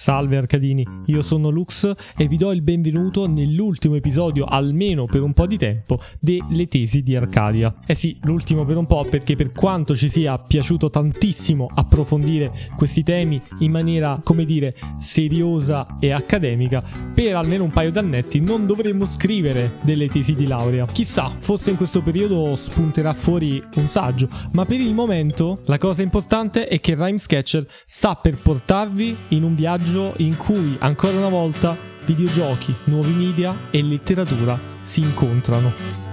Salve Arcadini, io sono Lux e vi do il benvenuto nell'ultimo episodio, almeno per un po' di tempo, delle tesi di Arcadia. Eh sì, l'ultimo per un po' perché per quanto ci sia piaciuto tantissimo approfondire questi temi in maniera, come dire, seriosa e accademica, per almeno un paio d'annetti non dovremmo scrivere delle tesi di laurea. Chissà, forse in questo periodo spunterà fuori un saggio, ma per il momento la cosa importante è che Rhyme Sketcher sta per portarvi in un viaggio viaggio in cui ancora una volta videogiochi, nuovi media e letteratura si incontrano.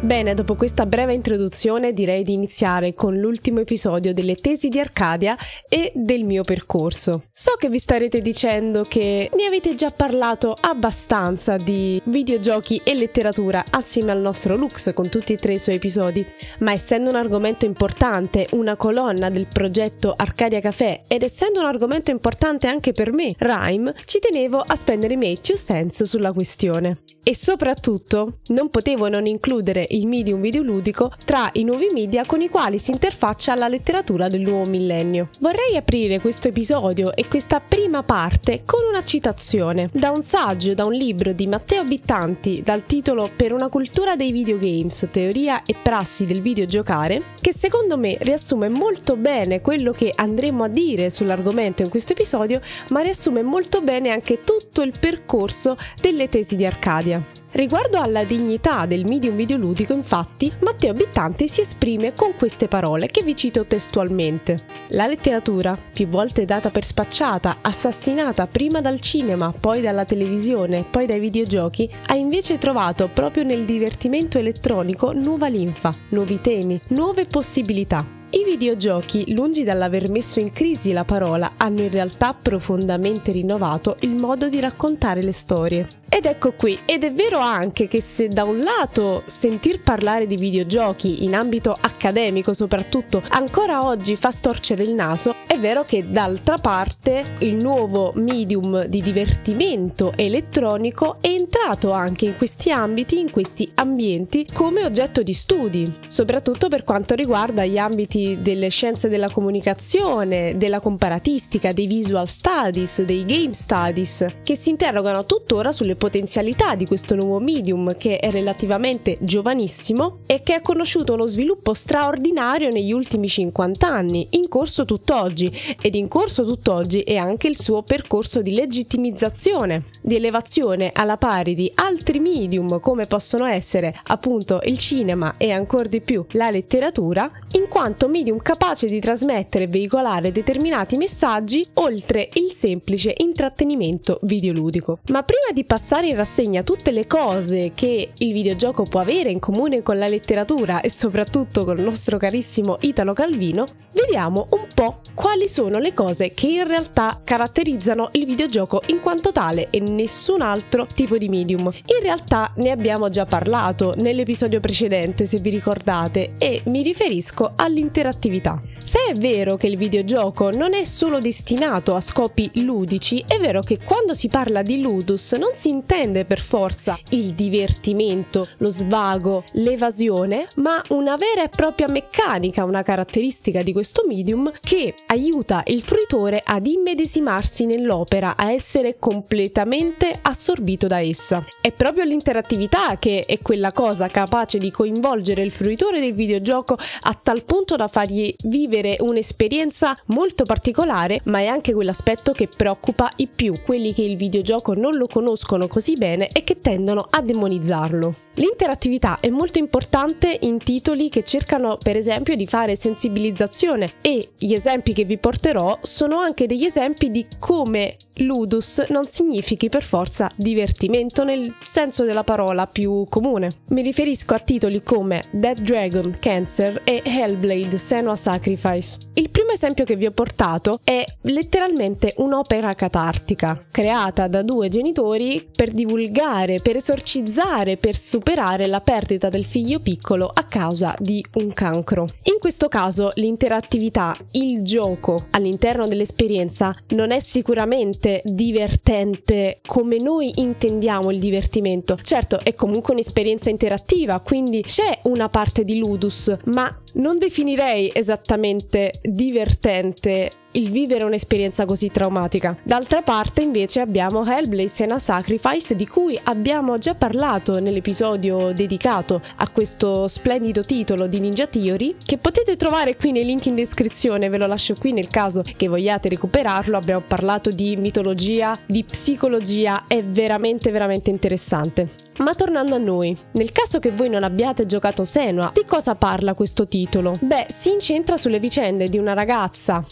Bene, dopo questa breve introduzione direi di iniziare con l'ultimo episodio delle tesi di Arcadia e del mio percorso. So che vi starete dicendo che ne avete già parlato abbastanza di videogiochi e letteratura assieme al nostro Lux con tutti e tre i suoi episodi, ma essendo un argomento importante, una colonna del progetto Arcadia Café ed essendo un argomento importante anche per me, Rhyme, ci tenevo a spendere i miei two cents sulla questione. E soprattutto non potevo non includere il medium videoludico tra i nuovi media con i quali si interfaccia la letteratura del nuovo millennio. Vorrei aprire questo episodio e questa prima parte con una citazione da un saggio, da un libro di Matteo Bittanti dal titolo Per una cultura dei videogames, teoria e prassi del videogiocare, che secondo me riassume molto bene quello che andremo a dire sull'argomento in questo episodio, ma riassume molto bene anche tutto il percorso delle tesi di Arcadia. Riguardo alla dignità del medium videoludico, infatti, Matteo Bittanti si esprime con queste parole che vi cito testualmente. La letteratura, più volte data per spacciata, assassinata prima dal cinema, poi dalla televisione, poi dai videogiochi, ha invece trovato proprio nel divertimento elettronico nuova linfa, nuovi temi, nuove possibilità. I videogiochi, lungi dall'aver messo in crisi la parola, hanno in realtà profondamente rinnovato il modo di raccontare le storie. Ed ecco qui, ed è vero anche che se da un lato sentir parlare di videogiochi in ambito accademico soprattutto ancora oggi fa storcere il naso, è vero che d'altra parte il nuovo medium di divertimento elettronico è entrato anche in questi ambiti, in questi ambienti come oggetto di studi, soprattutto per quanto riguarda gli ambiti delle scienze della comunicazione, della comparatistica, dei visual studies, dei game studies, che si interrogano tuttora sulle potenzialità di questo nuovo medium che è relativamente giovanissimo e che ha conosciuto uno sviluppo straordinario negli ultimi 50 anni, in corso tutt'oggi ed in corso tutt'oggi è anche il suo percorso di legittimizzazione, di elevazione alla pari di altri medium come possono essere appunto il cinema e ancora di più la letteratura, in quanto medium capace di trasmettere e veicolare determinati messaggi oltre il semplice intrattenimento videoludico. Ma prima di passare passare in rassegna tutte le cose che il videogioco può avere in comune con la letteratura e soprattutto con il nostro carissimo Italo Calvino, vediamo un po' quali sono le cose che in realtà caratterizzano il videogioco in quanto tale e nessun altro tipo di medium. In realtà ne abbiamo già parlato nell'episodio precedente, se vi ricordate, e mi riferisco all'interattività. Se è vero che il videogioco non è solo destinato a scopi ludici, è vero che quando si parla di ludus non si intende per forza il divertimento, lo svago, l'evasione, ma una vera e propria meccanica, una caratteristica di questo medium che aiuta il fruitore ad immedesimarsi nell'opera, a essere completamente assorbito da essa. È proprio l'interattività che è quella cosa capace di coinvolgere il fruitore del videogioco a tal punto da fargli vivere un'esperienza molto particolare, ma è anche quell'aspetto che preoccupa i più, quelli che il videogioco non lo conoscono così bene e che tendono a demonizzarlo. L'interattività è molto importante in titoli che cercano per esempio di fare sensibilizzazione e gli esempi che vi porterò sono anche degli esempi di come ludus non significhi per forza divertimento nel senso della parola più comune. Mi riferisco a titoli come Dead Dragon, Cancer e Hellblade, Senua Sacrifice. Il primo esempio che vi ho portato è letteralmente un'opera catartica, creata da due genitori per divulgare, per esorcizzare, per superare la perdita del figlio piccolo a causa di un cancro. In questo caso l'interattività, il gioco all'interno dell'esperienza non è sicuramente divertente come noi intendiamo il divertimento. Certo, è comunque un'esperienza interattiva, quindi c'è una parte di ludus, ma non definirei esattamente divertente il vivere un'esperienza così traumatica. D'altra parte invece abbiamo Hellblade Senna Sacrifice di cui abbiamo già parlato nell'episodio dedicato a questo splendido titolo di Ninja Theory che potete trovare qui nei link in descrizione, ve lo lascio qui nel caso che vogliate recuperarlo. Abbiamo parlato di mitologia, di psicologia, è veramente veramente interessante. Ma tornando a noi, nel caso che voi non abbiate giocato Senua, di cosa parla questo titolo? Beh, si incentra sulle vicende di una ragazza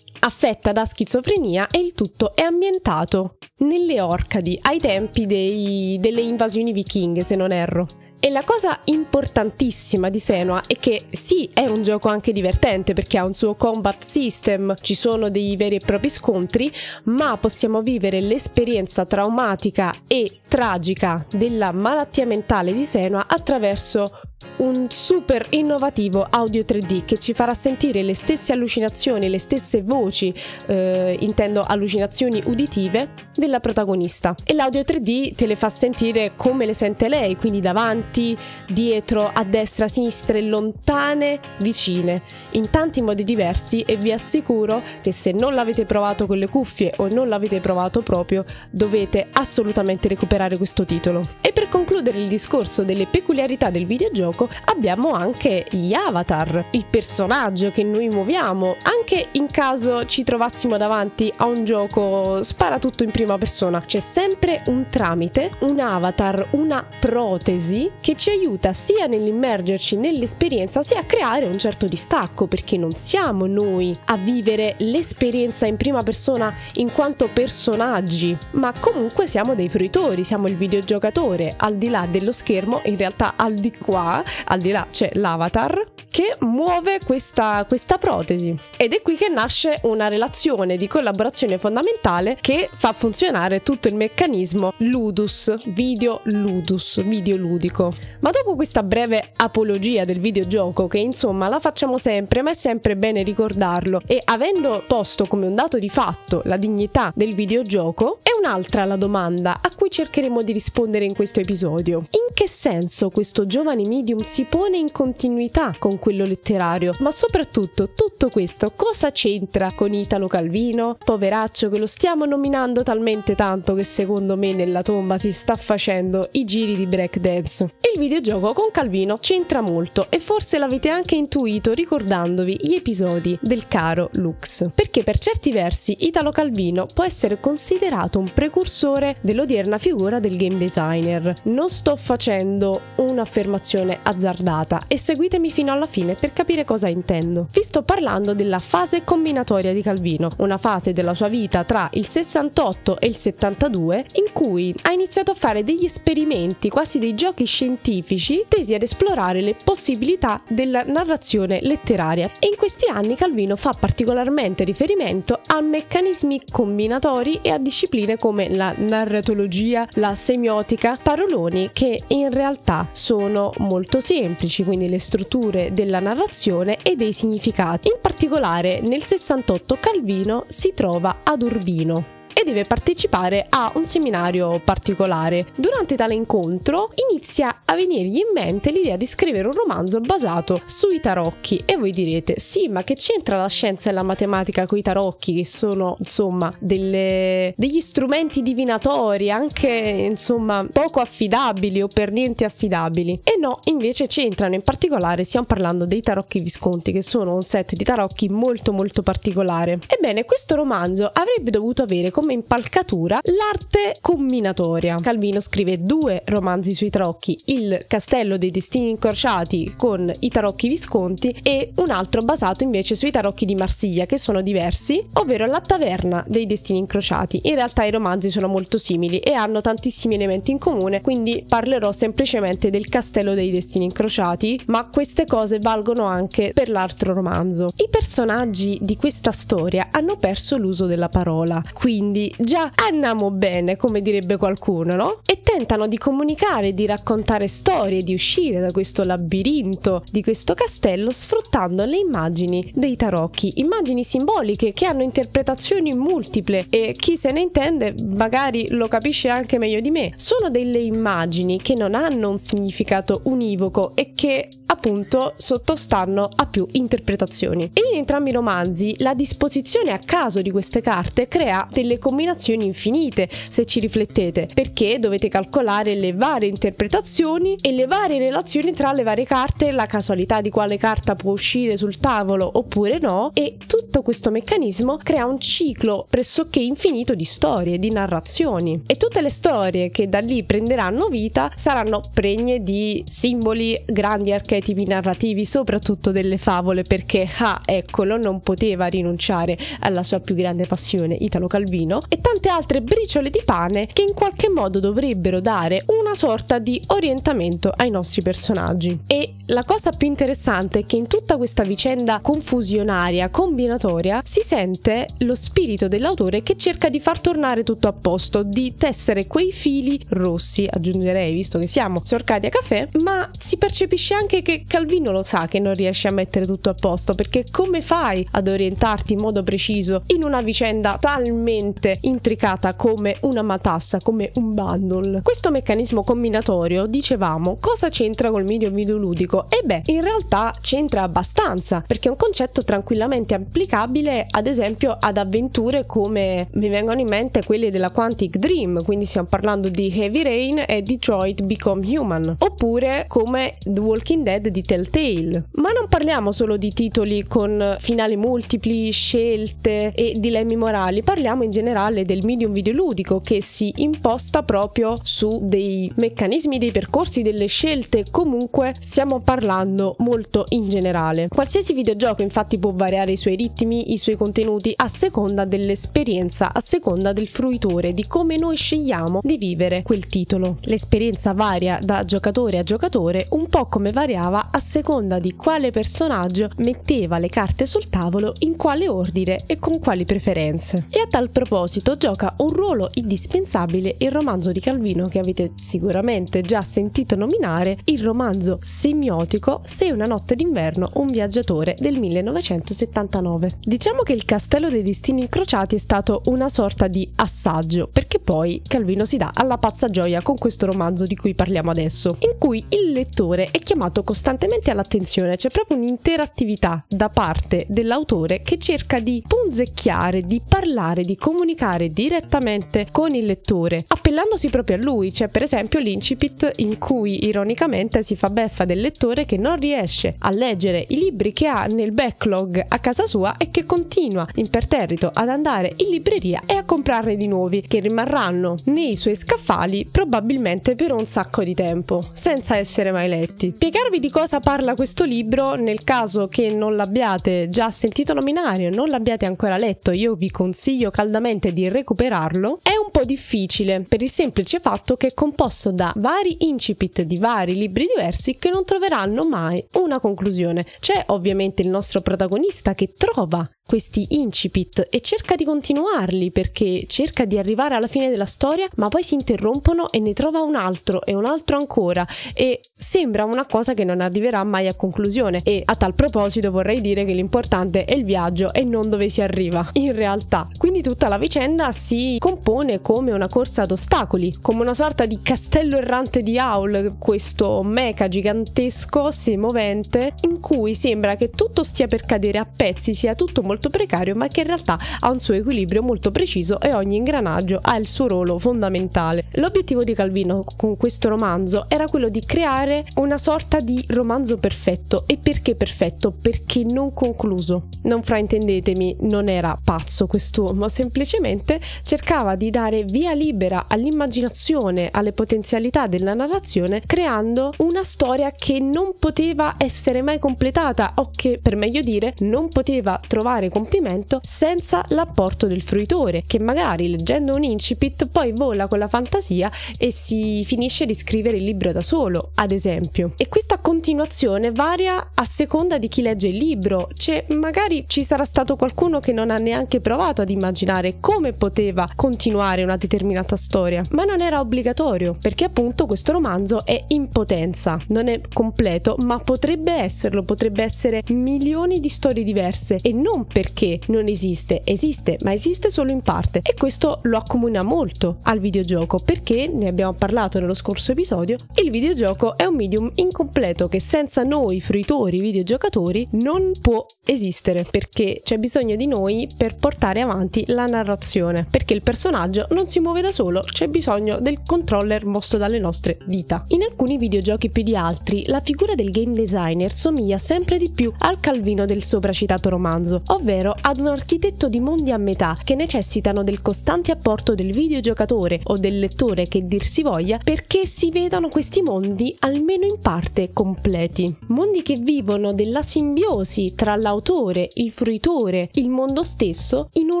affetta da schizofrenia e il tutto è ambientato nelle Orcadi ai tempi dei, delle invasioni vichinghe, se non erro. E la cosa importantissima di Senua è che sì, è un gioco anche divertente perché ha un suo combat system, ci sono dei veri e propri scontri, ma possiamo vivere l'esperienza traumatica e tragica della malattia mentale di Senua attraverso un super innovativo audio 3D che ci farà sentire le stesse allucinazioni, le stesse voci, eh, intendo allucinazioni uditive, della protagonista. E l'audio 3D te le fa sentire come le sente lei, quindi davanti, dietro, a destra, a sinistra, lontane, vicine, in tanti modi diversi e vi assicuro che se non l'avete provato con le cuffie o non l'avete provato proprio, dovete assolutamente recuperare questo titolo. E per concludere il discorso delle peculiarità del videogioco, abbiamo anche gli avatar, il personaggio che noi muoviamo, anche in caso ci trovassimo davanti a un gioco spara tutto in prima persona, c'è sempre un tramite, un avatar, una protesi che ci aiuta sia nell'immergerci nell'esperienza sia a creare un certo distacco perché non siamo noi a vivere l'esperienza in prima persona in quanto personaggi, ma comunque siamo dei fruitori, siamo il videogiocatore. Al di là dello schermo, in realtà al di qua al di là c'è l'avatar che muove questa, questa protesi. Ed è qui che nasce una relazione di collaborazione fondamentale che fa funzionare tutto il meccanismo ludus, video ludus, video ludico. Ma dopo questa breve apologia del videogioco, che insomma la facciamo sempre, ma è sempre bene ricordarlo, e avendo posto come un dato di fatto la dignità del videogioco, è un'altra la domanda a cui cercheremo di rispondere in questo episodio. In che senso questo giovane medium si pone in continuità con quello letterario, ma soprattutto tutto questo cosa c'entra con Italo Calvino? Poveraccio che lo stiamo nominando talmente tanto che secondo me nella tomba si sta facendo i giri di breakdance. Il videogioco con Calvino c'entra molto e forse l'avete anche intuito ricordandovi gli episodi del caro Lux, perché per certi versi Italo Calvino può essere considerato un precursore dell'odierna figura del game designer. Non sto facendo un'affermazione azzardata e seguitemi fino alla fine per capire cosa intendo. Vi sto parlando della fase combinatoria di Calvino, una fase della sua vita tra il 68 e il 72 in cui ha iniziato a fare degli esperimenti, quasi dei giochi scientifici, tesi ad esplorare le possibilità della narrazione letteraria. E in questi anni Calvino fa particolarmente riferimento a meccanismi combinatori e a discipline come la narratologia, la semiotica, paroloni che in realtà sono molto semplici, quindi le strutture della narrazione e dei significati. In particolare nel 68 Calvino si trova ad Urbino e deve partecipare a un seminario particolare. Durante tale incontro inizia a venirgli in mente l'idea di scrivere un romanzo basato sui tarocchi. E voi direte sì ma che c'entra la scienza e la matematica con i tarocchi che sono insomma delle, degli strumenti divinatori anche insomma poco affidabili o per niente affidabili? E no invece c'entrano. In particolare stiamo parlando dei tarocchi visconti che sono un set di tarocchi molto molto particolare. Ebbene questo romanzo avrebbe dovuto avere come come impalcatura l'arte combinatoria. Calvino scrive due romanzi sui tarocchi, Il Castello dei Destini Incrociati con i tarocchi visconti e un altro basato invece sui tarocchi di Marsiglia che sono diversi, ovvero La Taverna dei Destini Incrociati. In realtà i romanzi sono molto simili e hanno tantissimi elementi in comune, quindi parlerò semplicemente del Castello dei Destini Incrociati, ma queste cose valgono anche per l'altro romanzo. I personaggi di questa storia hanno perso l'uso della parola, quindi già andiamo bene, come direbbe qualcuno, no? E tentano di comunicare, di raccontare storie, di uscire da questo labirinto, di questo castello, sfruttando le immagini dei tarocchi, immagini simboliche che hanno interpretazioni multiple e chi se ne intende magari lo capisce anche meglio di me. Sono delle immagini che non hanno un significato univoco e che appunto sottostanno a più interpretazioni. E in entrambi i romanzi la disposizione a caso di queste carte crea delle combinazioni infinite, se ci riflettete, perché dovete calcolare le varie interpretazioni e le varie relazioni tra le varie carte, la casualità di quale carta può uscire sul tavolo oppure no, e tutto questo meccanismo crea un ciclo pressoché infinito di storie, di narrazioni. E tutte le storie che da lì prenderanno vita saranno pregne di simboli, grandi archetipi narrativi, soprattutto delle favole, perché ah, eccolo, non poteva rinunciare alla sua più grande passione, Italo Calvino, e tante altre briciole di pane che in qualche modo dovrebbero dare una sorta di orientamento ai nostri personaggi. E la cosa più interessante è che in tutta questa vicenda confusionaria, combinatoria, si sente lo spirito dell'autore che cerca di far tornare tutto a posto, di tessere quei fili rossi, aggiungerei, visto che siamo su Arcadia Café, ma si percepisce anche che Calvino lo sa che non riesce a mettere tutto a posto perché come fai ad orientarti in modo preciso in una vicenda talmente intricata come una matassa, come un bundle? Questo meccanismo combinatorio, dicevamo, cosa c'entra col medio videoludico? E beh, in realtà c'entra abbastanza perché è un concetto tranquillamente applicabile ad esempio ad avventure come mi vengono in mente quelle della Quantic Dream, quindi stiamo parlando di Heavy Rain e Detroit Become Human, oppure come The Walking Dead di Telltale. Ma non parliamo solo di titoli con finali multipli, scelte e dilemmi morali, parliamo in generale del medium videoludico che si imposta proprio su dei meccanismi, dei percorsi, delle scelte, comunque stiamo parlando molto in generale. Qualsiasi videogioco infatti può variare i suoi ritmi, i suoi contenuti a seconda dell'esperienza, a seconda del fruitore, di come noi scegliamo di vivere quel titolo. L'esperienza varia da giocatore a giocatore un po' come variava a seconda di quale personaggio metteva le carte sul tavolo, in quale ordine e con quali preferenze. E a tal proposito gioca un ruolo indispensabile il romanzo di Calvino che avete sicuramente già sentito nominare, il romanzo semiotico Sei una notte d'inverno, un viaggiatore del 1979. Diciamo che il Castello dei Destini Incrociati è stato una sorta di assaggio, perché poi Calvino si dà alla pazza gioia con questo romanzo di cui parliamo adesso, in cui il lettore è chiamato costantemente all'attenzione, c'è proprio un'interattività da parte dell'autore che cerca di punzecchiare, di parlare, di comunicare direttamente con il lettore, appellandosi proprio a lui. C'è per esempio l'incipit in cui ironicamente si fa beffa del lettore che non riesce a leggere i libri che ha nel backlog a casa sua e che continua imperterrito ad andare in libreria e a comprarne di nuovi che rimarranno nei suoi scaffali probabilmente per un sacco di tempo, senza essere mai letti. Spiegarvi di cosa parla questo libro nel caso che non l'abbiate già sentito nominare o non l'abbiate ancora letto, io vi consiglio caldamente di recuperarlo. È un po' difficile per il semplice fatto che è composto da vari incipit di vari libri diversi che non troveranno mai una conclusione. C'è ovviamente il nostro protagonista che trova questi incipit e cerca di continuarli perché cerca di arrivare alla fine della storia, ma poi si interrompono e ne trova un altro e un altro ancora e sembra una cosa che non arriverà mai a conclusione e a tal proposito vorrei dire che l'importante è il viaggio e non dove si arriva in realtà. Quindi tutta la vicenda si compone come una corsa ad ostacoli, come una sorta di castello errante di Howl, questo mecha gigantesco semovente in cui sembra che tutto stia per cadere a pezzi, sia tutto molto precario, ma che in realtà ha un suo equilibrio molto preciso e ogni ingranaggio ha il suo ruolo fondamentale. L'obiettivo di Calvino con questo romanzo era quello di creare una sorta di romanzo perfetto. E perché perfetto? Perché non concluso. Non fraintendetemi, non era pazzo quest'uomo, semplicemente cercava di dare via libera all'immaginazione, alle potenzialità della narrazione, creando una storia che non poteva essere mai completata o che, per meglio dire, non poteva trovare pari compimento senza l'apporto del fruitore, che magari leggendo un incipit poi vola con la fantasia e si finisce di scrivere il libro da solo, ad esempio. E questa continuazione varia a seconda di chi legge il libro, cioè magari ci sarà stato qualcuno che non ha neanche provato ad immaginare come poteva continuare una determinata storia, ma non era obbligatorio, perché appunto questo romanzo è in potenza, non è completo, ma potrebbe esserlo, potrebbe essere milioni di storie diverse e non perché non esiste, esiste, ma esiste solo in parte e questo lo accomuna molto al videogioco perché ne abbiamo parlato nello scorso episodio, il videogioco è un medium incompleto che senza noi fruitori videogiocatori non può esistere perché c'è bisogno di noi per portare avanti la narrazione perché il personaggio non si muove da solo, c'è bisogno del controller mosso dalle nostre dita. In alcuni videogiochi più di altri la figura del game designer somiglia sempre di più al Calvino del sopracitato romanzo, ovvero ad un architetto di mondi a metà che necessitano del costante apporto del videogiocatore o del lettore che dir si voglia perché si vedano questi mondi almeno in parte completi. Mondi che vivono della simbiosi tra l'autore, il fruitore, il mondo stesso in un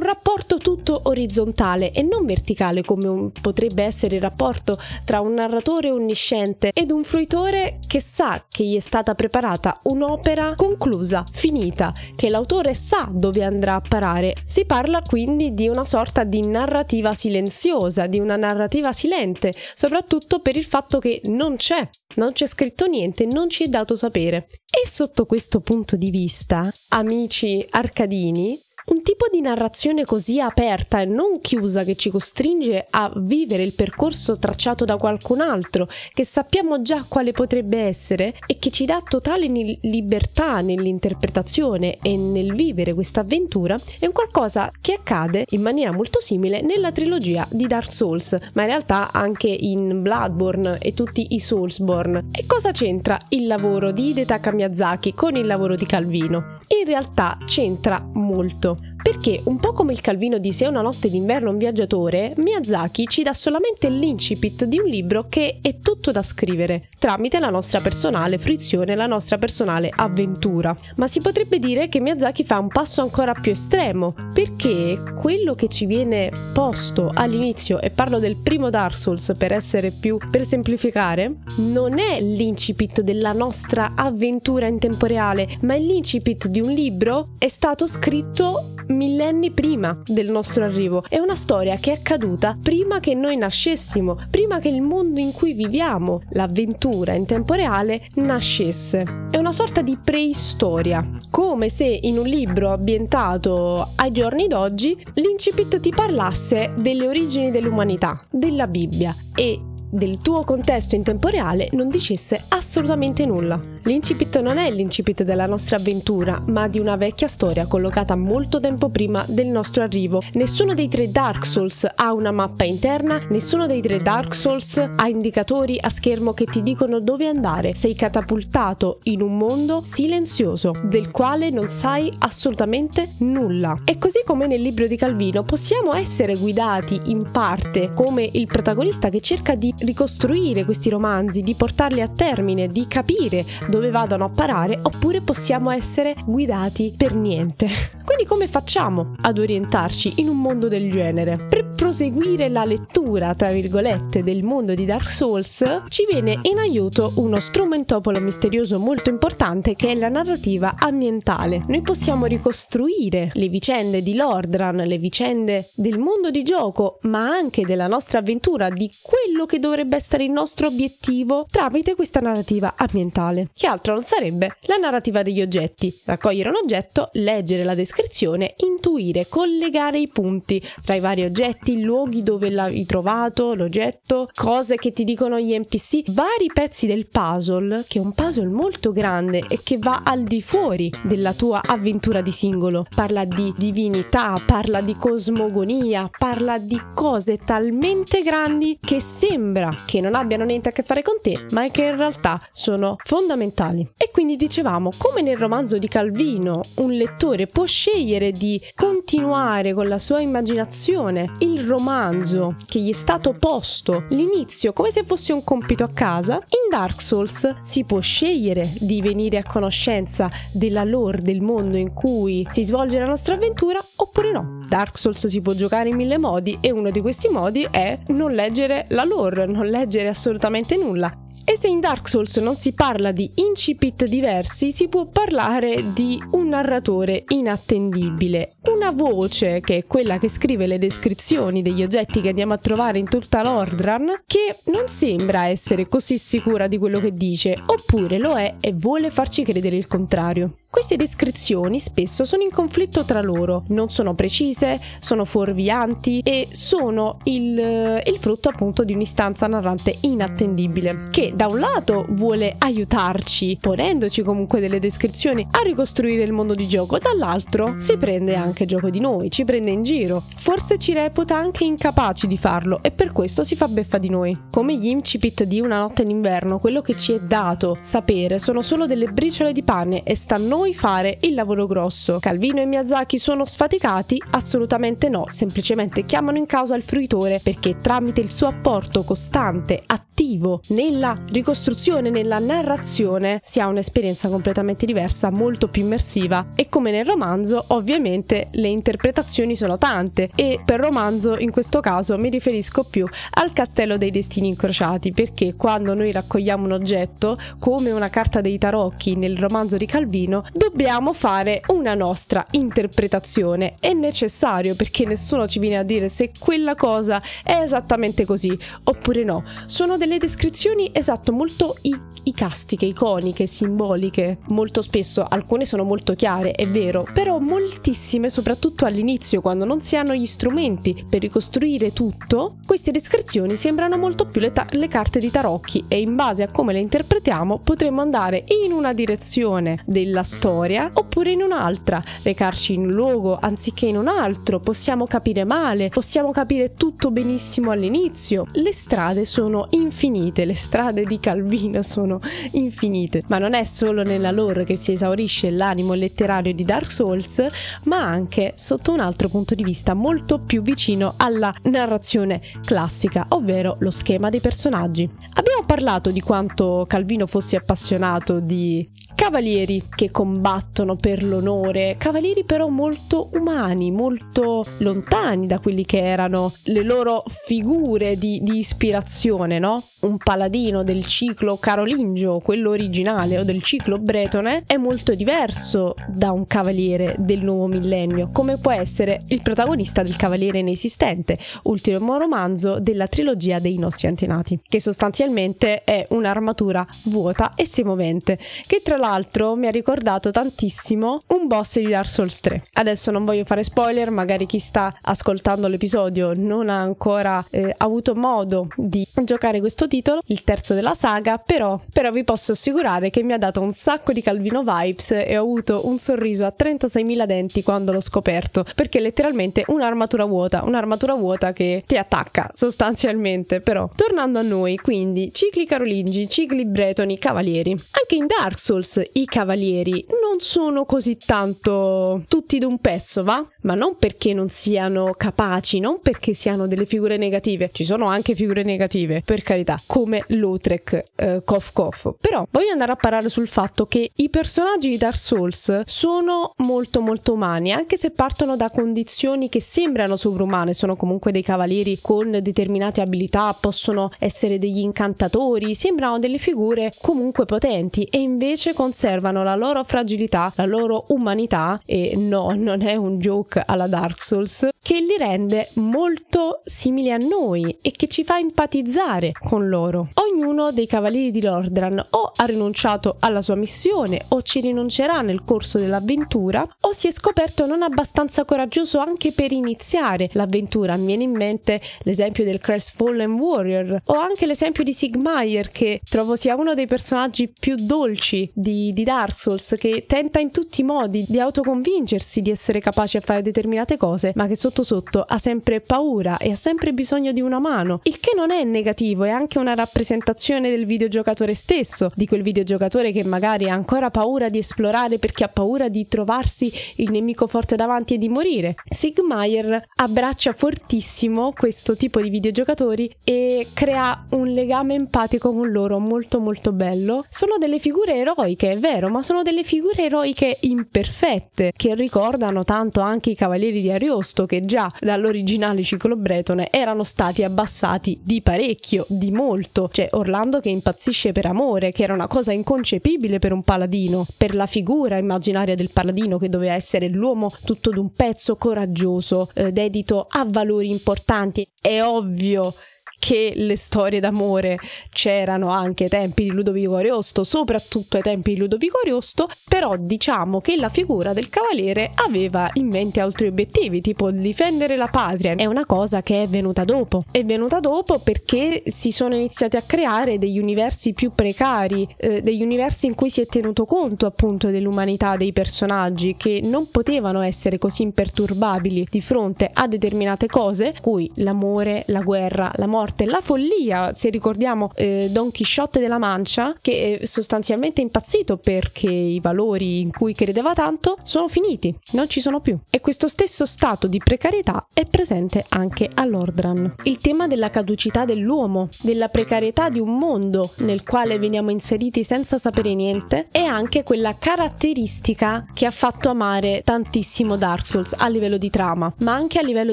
rapporto tutto orizzontale e non verticale come un, potrebbe essere il rapporto tra un narratore onnisciente ed un fruitore che sa che gli è stata preparata un'opera conclusa, finita, che l'autore sa dove andrà a parare. Si parla quindi di una sorta di narrativa silenziosa, di una narrativa silente, soprattutto per il fatto che non c'è, non c'è scritto niente, non ci è dato sapere. E sotto questo punto di vista, amici arcadini, un tipo di narrazione così aperta e non chiusa che ci costringe a vivere il percorso tracciato da qualcun altro, che sappiamo già quale potrebbe essere e che ci dà totale libertà nell'interpretazione e nel vivere questa avventura, è un qualcosa che accade in maniera molto simile nella trilogia di Dark Souls, ma in realtà anche in Bloodborne e tutti i Soulsborne. E cosa c'entra il lavoro di Hidetaka Miyazaki con il lavoro di Calvino? In realtà c'entra molto perché, un po' come il Calvino di Se una notte d'inverno un viaggiatore, Miyazaki ci dà solamente l'incipit di un libro che è tutto da scrivere, tramite la nostra personale fruizione, la nostra personale avventura. Ma si potrebbe dire che Miyazaki fa un passo ancora più estremo, perché quello che ci viene posto all'inizio, e parlo del primo Dark Souls per essere più per semplificare, non è l'incipit della nostra avventura in tempo reale, ma è l'incipit di un libro è stato scritto millenni prima del nostro arrivo. È una storia che è accaduta prima che noi nascessimo, prima che il mondo in cui viviamo, l'avventura in tempo reale, nascesse. È una sorta di preistoria, come se in un libro ambientato ai giorni d'oggi l'incipit ti parlasse delle origini dell'umanità, della Bibbia e del tuo contesto in tempo reale non dicesse assolutamente nulla. L'incipit non è l'incipit della nostra avventura, ma di una vecchia storia collocata molto tempo prima del nostro arrivo. Nessuno dei tre Dark Souls ha una mappa interna, nessuno dei tre Dark Souls ha indicatori a schermo che ti dicono dove andare. Sei catapultato in un mondo silenzioso, del quale non sai assolutamente nulla. E così come nel libro di Calvino possiamo essere guidati in parte come il protagonista che cerca di ricostruire questi romanzi, di portarli a termine, di capire dove vadano a parare, oppure possiamo essere guidati per niente. Quindi come facciamo ad orientarci in un mondo del genere? Per proseguire la lettura, tra virgolette, del mondo di Dark Souls, ci viene in aiuto uno strumentopolo misterioso molto importante che è la narrativa ambientale. Noi possiamo ricostruire le vicende di Lordran, le vicende del mondo di gioco, ma anche della nostra avventura, di quello che dovrebbe essere il nostro obiettivo tramite questa narrativa ambientale. Che altro non sarebbe la narrativa degli oggetti. Raccogliere un oggetto, leggere la descrizione, intuire, collegare i punti tra i vari oggetti, luoghi dove l'hai trovato, l'oggetto, cose che ti dicono gli NPC, vari pezzi del puzzle, che è un puzzle molto grande e che va al di fuori della tua avventura di singolo. Parla di divinità, parla di cosmogonia, parla di cose talmente grandi che sembra che non abbiano niente a che fare con te, ma che in realtà sono fondamentali. E quindi dicevamo, come nel romanzo di Calvino, un lettore può scegliere di continuare con la sua immaginazione il romanzo che gli è stato posto, l'inizio, come se fosse un compito a casa, in Dark Souls si può scegliere di venire a conoscenza della lore del mondo in cui si svolge la nostra avventura oppure no. Dark Souls si può giocare in mille modi e uno di questi modi è non leggere la lore, non leggere assolutamente nulla. E se in Dark Souls non si parla di incipit diversi, si può parlare di un narratore inattendibile, una voce che è quella che scrive le descrizioni degli oggetti che andiamo a trovare in tutta l'Ordran, che non sembra essere così sicura di quello che dice, oppure lo è e vuole farci credere il contrario. Queste descrizioni spesso sono in conflitto tra loro, non sono precise, sono fuorvianti e sono il, il frutto appunto di un'istanza narrante inattendibile, che da un lato vuole aiutarci, ponendoci comunque delle descrizioni a ricostruire il mondo di gioco, dall'altro si prende anche gioco di noi, ci prende in giro, forse ci reputa anche incapaci di farlo e per questo si fa beffa di noi. Come gli incipit di Una notte d'inverno, quello che ci è dato sapere sono solo delle briciole di pane e sta a noi fare il lavoro grosso. Calvino e Miyazaki sono sfaticati? Assolutamente no, semplicemente chiamano in causa il fruitore perché tramite il suo apporto costante, attivo nella ricostruzione, nella narrazione, si ha un'esperienza completamente diversa, molto più immersiva e come nel romanzo ovviamente le interpretazioni sono tante e per romanzo in questo caso mi riferisco più al castello dei destini incrociati perché quando noi raccogliamo un oggetto come una carta dei tarocchi nel romanzo di Calvino dobbiamo fare una nostra interpretazione. È necessario perché nessuno ci viene a dire se quella cosa è esattamente così oppure no. Sono delle descrizioni esatto molto i- icastiche, iconiche, simboliche. Molto spesso alcune sono molto chiare, è vero, però moltissime, soprattutto all'inizio, quando non si hanno gli strumenti per ricostruire tutto, queste descrizioni sembrano molto più le, ta- le carte di tarocchi e in base a come le interpretiamo potremmo andare in una direzione della storia oppure in un'altra, recarci in un luogo anziché in un altro, possiamo capire male, possiamo capire tutto benissimo all'inizio. Le strade sono infinite, le strade di Calvino sono infinite. Ma non è solo nella lore che si esaurisce l'animo letterario di Dark Souls, ma anche sotto un altro punto di vista molto più vicino alla narrazione classica, ovvero lo schema dei personaggi. Abbiamo parlato di quanto Calvino fosse appassionato di cavalieri che combattono per l'onore, cavalieri però molto umani, molto lontani da quelli che erano le loro figure di, di ispirazione, no? Un paladino del ciclo carolingio, quello originale, o del ciclo bretone, è molto diverso da un cavaliere del nuovo millennio, come può essere il protagonista del Cavaliere inesistente, ultimo romanzo della trilogia dei nostri antenati, che sostanzialmente è un'armatura vuota e semovente, che tra l'altro mi ha ricordato tantissimo un boss di Dark Souls 3. Adesso non voglio fare spoiler, magari chi sta ascoltando l'episodio non ha ancora eh, avuto modo di giocare questo titolo, il terzo della saga, però, però vi posso assicurare che mi ha dato un sacco di Calvino vibes e ho avuto un sorriso a 36.000 denti quando l'ho scoperto, perché letteralmente un'armatura vuota, un'armatura vuota che ti attacca sostanzialmente, però tornando a noi, quindi cicli carolingi, cicli bretoni, cavalieri. Anche in Dark Souls i cavalieri non sono così tanto tutti d'un pezzo, va? Ma non perché non siano capaci, non perché siano delle figure negative, ci sono anche figure negative, per carità, come Lautrec, eh, Kof Kof. Però voglio andare a parlare sul fatto che i personaggi di Dark Souls sono molto molto umani, anche se partono da condizioni che sembrano sovrumane, sono comunque dei cavalieri con determinate abilità, possono essere degli incantatori, sembrano delle figure comunque potenti e invece conservano la loro fragilità, la loro umanità e no, non è un joke alla Dark Souls che li rende molto simili a noi e che ci fa empatizzare con loro. Ognuno dei cavalieri di Lordran o ha rinunciato alla sua missione o ci rinuncerà nel corso dell'avventura o si è scoperto non abbastanza coraggioso anche per iniziare l'avventura. Mi viene in mente l'esempio del Crestfallen Warrior o anche l'esempio di Sigmaier che trovo sia uno dei personaggi più dolci di di, Dark Souls che tenta in tutti i modi di autoconvincersi di essere capace a fare determinate cose, ma che sotto sotto ha sempre paura e ha sempre bisogno di una mano, il che non è negativo, è anche una rappresentazione del videogiocatore stesso, di quel videogiocatore che magari ha ancora paura di esplorare perché ha paura di trovarsi il nemico forte davanti e di morire. Sigmaier abbraccia fortissimo questo tipo di videogiocatori e crea un legame empatico con loro molto molto bello. Sono delle figure eroiche, è vero, ma sono delle figure eroiche imperfette che ricordano tanto anche i Cavalieri di Ariosto che già dall'originale ciclo Bretone erano stati abbassati di parecchio, di molto. C'è Orlando che impazzisce per amore, che era una cosa inconcepibile per un paladino, per la figura immaginaria del paladino che doveva essere l'uomo tutto d'un pezzo coraggioso, eh, dedito a valori importanti. È ovvio che le storie d'amore c'erano anche ai tempi di Ludovico Ariosto, soprattutto ai tempi di Ludovico Ariosto, però diciamo che la figura del cavaliere aveva in mente altri obiettivi, tipo difendere la patria. È una cosa che è venuta dopo. È venuta dopo perché si sono iniziati a creare degli universi più precari, eh, degli universi in cui si è tenuto conto appunto dell'umanità dei personaggi che non potevano essere così imperturbabili di fronte a determinate cose, cui l'amore, la guerra, la morte morte, la follia, se ricordiamo eh, Don Chisciotte della Mancia, che è sostanzialmente impazzito perché i valori in cui credeva tanto sono finiti, non ci sono più. E questo stesso stato di precarietà è presente anche all'Ordran. Il tema della caducità dell'uomo, della precarietà di un mondo nel quale veniamo inseriti senza sapere niente, è anche quella caratteristica che ha fatto amare tantissimo Dark Souls a livello di trama, ma anche a livello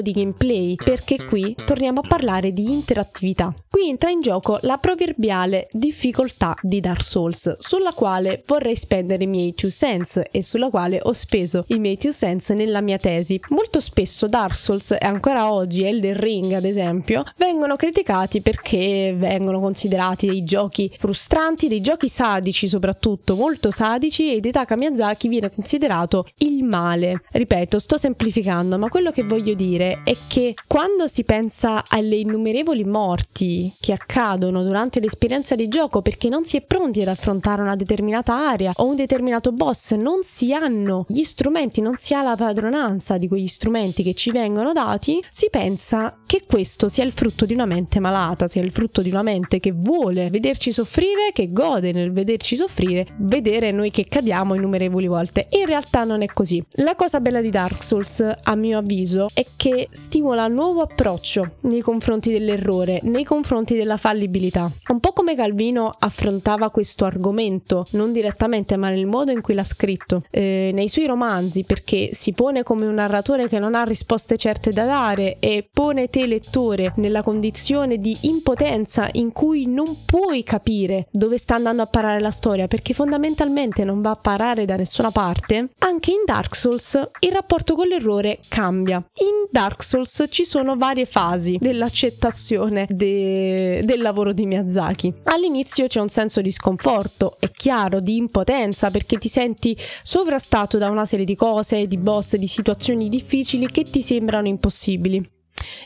di gameplay, perché qui torniamo a parlare di interazione attività. Qui entra in gioco la proverbiale difficoltà di Dark Souls, sulla quale vorrei spendere i miei two cents e sulla quale ho speso i miei two cents nella mia tesi. Molto spesso Dark Souls e ancora oggi Elden Ring, ad esempio, vengono criticati perché vengono considerati dei giochi frustranti, dei giochi sadici soprattutto, molto sadici e Taka Miyazaki viene considerato il male. Ripeto, sto semplificando, ma quello che voglio dire è che quando si pensa alle innumerevoli morti morti che accadono durante l'esperienza di gioco perché non si è pronti ad affrontare una determinata area o un determinato boss, non si hanno gli strumenti, non si ha la padronanza di quegli strumenti che ci vengono dati, si pensa che questo sia il frutto di una mente malata, sia il frutto di una mente che vuole vederci soffrire, che gode nel vederci soffrire, vedere noi che cadiamo innumerevoli volte. In realtà non è così. La cosa bella di Dark Souls, a mio avviso, è che stimola un nuovo approccio nei confronti dell'errore valore nei confronti della fallibilità. Un po' come Calvino affrontava questo argomento, non direttamente, ma nel modo in cui l'ha scritto, eh, nei suoi romanzi, perché si pone come un narratore che non ha risposte certe da dare e pone te lettore nella condizione di impotenza in cui non puoi capire dove sta andando a parare la storia, perché fondamentalmente non va a parare da nessuna parte, anche in Dark Souls il rapporto con l'errore cambia. In Dark Souls ci sono varie fasi dell'accettazione visione de- del lavoro di Miyazaki. All'inizio c'è un senso di sconforto, è chiaro, di impotenza perché ti senti sovrastato da una serie di cose, di boss, di situazioni difficili che ti sembrano impossibili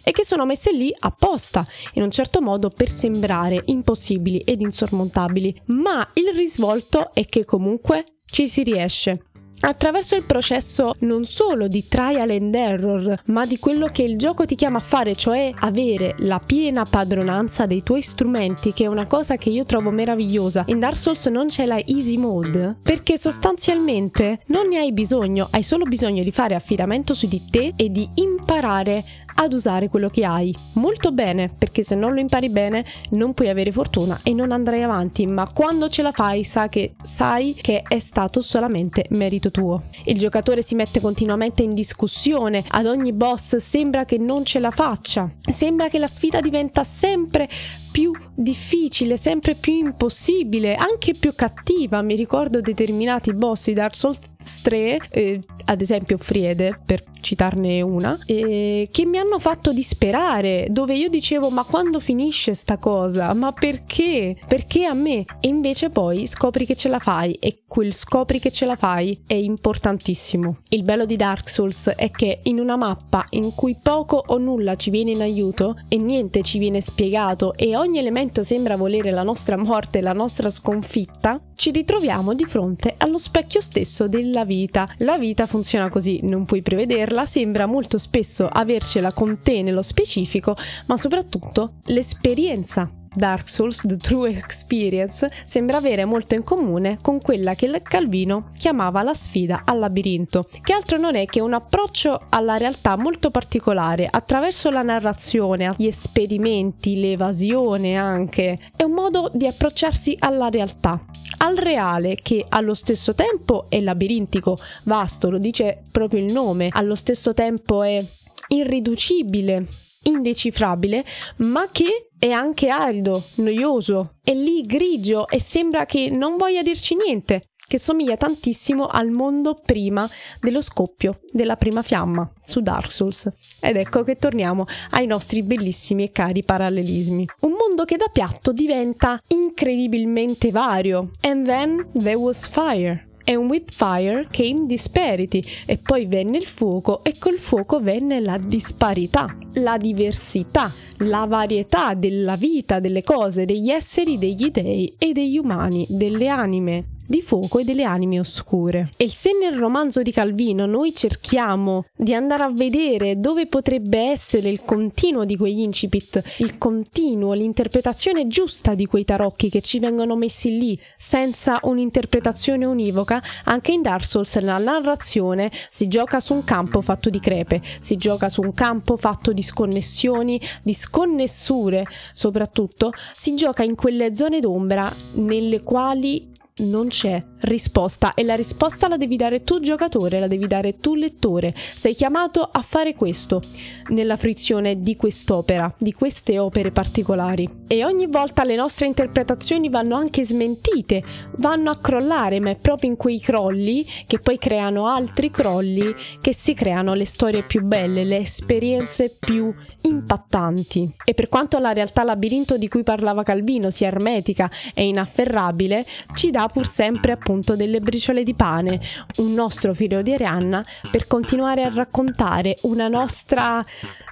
e che sono messe lì apposta, in un certo modo per sembrare impossibili ed insormontabili, ma il risvolto è che comunque ci si riesce attraverso il processo non solo di trial and error, ma di quello che il gioco ti chiama a fare, cioè avere la piena padronanza dei tuoi strumenti, che è una cosa che io trovo meravigliosa. In Dark Souls non c'è la easy mode, perché sostanzialmente non ne hai bisogno, hai solo bisogno di fare affidamento su di te e di imparare ad usare quello che hai. Molto bene, perché se non lo impari bene non puoi avere fortuna e non andrai avanti, ma quando ce la fai sa che, sai che è stato solamente merito tuo. Il giocatore si mette continuamente in discussione, ad ogni boss sembra che non ce la faccia, sembra che la sfida diventa sempre più difficile, sempre più impossibile, anche più cattiva. Mi ricordo determinati boss di Dark Souls 3, eh, ad esempio Friede, per citarne una, eh, che mi hanno fatto disperare, dove io dicevo ma quando finisce sta cosa? Ma perché? Perché a me? E invece poi scopri che ce la fai e quel scopri che ce la fai è importantissimo. Il bello di Dark Souls è che in una mappa in cui poco o nulla ci viene in aiuto e niente ci viene spiegato e ogni elemento sembra volere la nostra morte, la nostra sconfitta, ci ritroviamo di fronte allo specchio stesso del della vita. La vita funziona così, non puoi prevederla, sembra molto spesso avercela con te nello specifico, ma soprattutto l'esperienza Dark Souls The True Experience sembra avere molto in comune con quella che Calvino chiamava la sfida al labirinto, che altro non è che un approccio alla realtà molto particolare attraverso la narrazione, gli esperimenti, l'evasione anche. È un modo di approcciarsi alla realtà, al reale che allo stesso tempo è labirintico, vasto, lo dice proprio il nome, allo stesso tempo è irriducibile, indecifrabile, ma che è anche arido, noioso, è lì grigio e sembra che non voglia dirci niente, che somiglia tantissimo al mondo prima dello scoppio della prima fiamma su Dark Souls. Ed ecco che torniamo ai nostri bellissimi e cari parallelismi. Un mondo che da piatto diventa incredibilmente vario. And then there was fire and with fire came disparity e poi venne il fuoco e col fuoco venne la disparità, la diversità, la varietà della vita, delle cose, degli esseri, degli dei e degli umani, delle anime di fuoco e delle anime oscure. E se nel romanzo di Calvino noi cerchiamo di andare a vedere dove potrebbe essere il continuo di quegli incipit, il continuo, l'interpretazione giusta di quei tarocchi che ci vengono messi lì senza un'interpretazione univoca, anche in Dark Souls la narrazione si gioca su un campo fatto di crepe, si gioca su un campo fatto di sconnessioni, di sconnessure soprattutto, si gioca in quelle zone d'ombra nelle quali non c'è risposta e la risposta la devi dare tu giocatore, la devi dare tu lettore. Sei chiamato a fare questo nella frizione di quest'opera, di queste opere particolari. E ogni volta le nostre interpretazioni vanno anche smentite, vanno a crollare, ma è proprio in quei crolli che poi creano altri crolli che si creano le storie più belle, le esperienze più impattanti. E per quanto la realtà labirinto di cui parlava Calvino sia ermetica e inafferrabile, ci dà pur sempre appunto delle briciole di pane, un nostro figlio di Arianna, per continuare a raccontare una nostra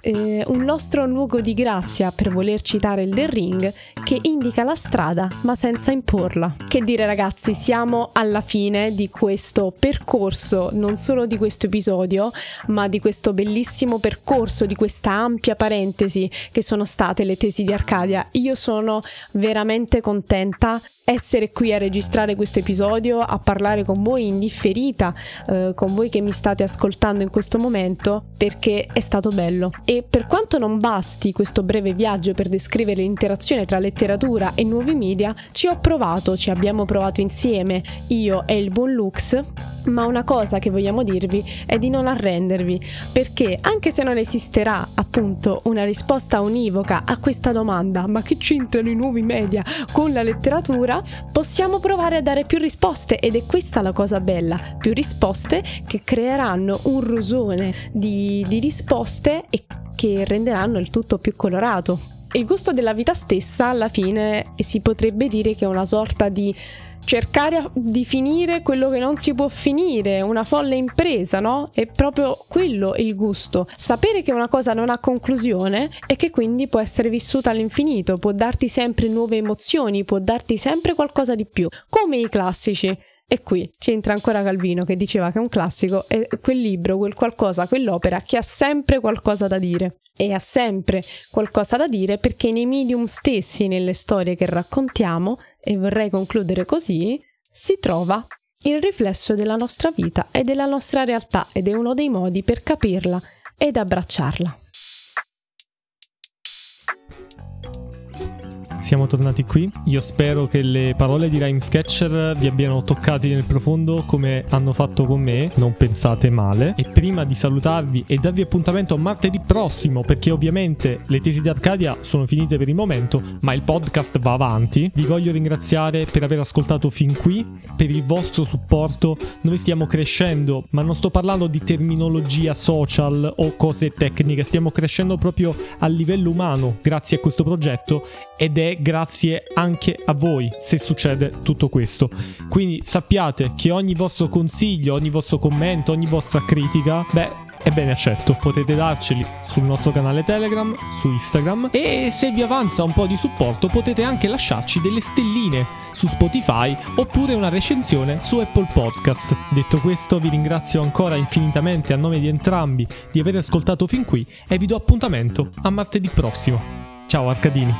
eh, un nostro luogo di grazia, per voler citare il The Ring, che indica la strada ma senza imporla. Che dire ragazzi, siamo alla fine di questo percorso, non solo di questo episodio, ma di questo bellissimo percorso, di questa ampia parentesi che sono state le tesi di Arcadia. Io sono veramente contenta essere qui a registrare questo episodio, a parlare con voi in differita, eh, con voi che mi state ascoltando in questo momento, perché è stato bello. Per quanto non basti questo breve viaggio per descrivere l'interazione tra letteratura e nuovi media, ci ho provato, ci abbiamo provato insieme, io e il buon Lux, ma una cosa che vogliamo dirvi è di non arrendervi, perché anche se non esisterà appunto una risposta univoca a questa domanda, ma che c'entrano i nuovi media con la letteratura, possiamo provare a dare più risposte ed è questa la cosa bella, più risposte che creeranno un rosone di, di risposte e che renderanno il tutto più colorato. Il gusto della vita stessa alla fine si potrebbe dire che è una sorta di cercare di finire quello che non si può finire, una folle impresa, no? È proprio quello il gusto. Sapere che una cosa non ha conclusione e che quindi può essere vissuta all'infinito, può darti sempre nuove emozioni, può darti sempre qualcosa di più, come i classici. E qui c'entra ancora Calvino che diceva che un classico è quel libro, quel qualcosa, quell'opera che ha sempre qualcosa da dire. E ha sempre qualcosa da dire perché nei medium stessi, nelle storie che raccontiamo, e vorrei concludere così, si trova il riflesso della nostra vita e della nostra realtà ed è uno dei modi per capirla ed abbracciarla. Siamo tornati qui. Io spero che le parole di Rhyme Sketcher vi abbiano toccati nel profondo come hanno fatto con me. Non pensate male. E prima di salutarvi e darvi appuntamento a martedì prossimo, perché ovviamente le tesi di Arcadia sono finite per il momento, ma il podcast va avanti. Vi voglio ringraziare per aver ascoltato fin qui, per il vostro supporto. Noi stiamo crescendo, ma non sto parlando di terminologia social o cose tecniche, stiamo crescendo proprio a livello umano grazie a questo progetto ed è grazie anche a voi se succede tutto questo. Quindi sappiate che ogni vostro consiglio, ogni vostro commento, ogni vostra critica, beh, Ebbene accetto, potete darceli sul nostro canale Telegram, su Instagram e se vi avanza un po' di supporto potete anche lasciarci delle stelline su Spotify oppure una recensione su Apple Podcast. Detto questo vi ringrazio ancora infinitamente a nome di entrambi di aver ascoltato fin qui e vi do appuntamento a martedì prossimo. Ciao Arcadini.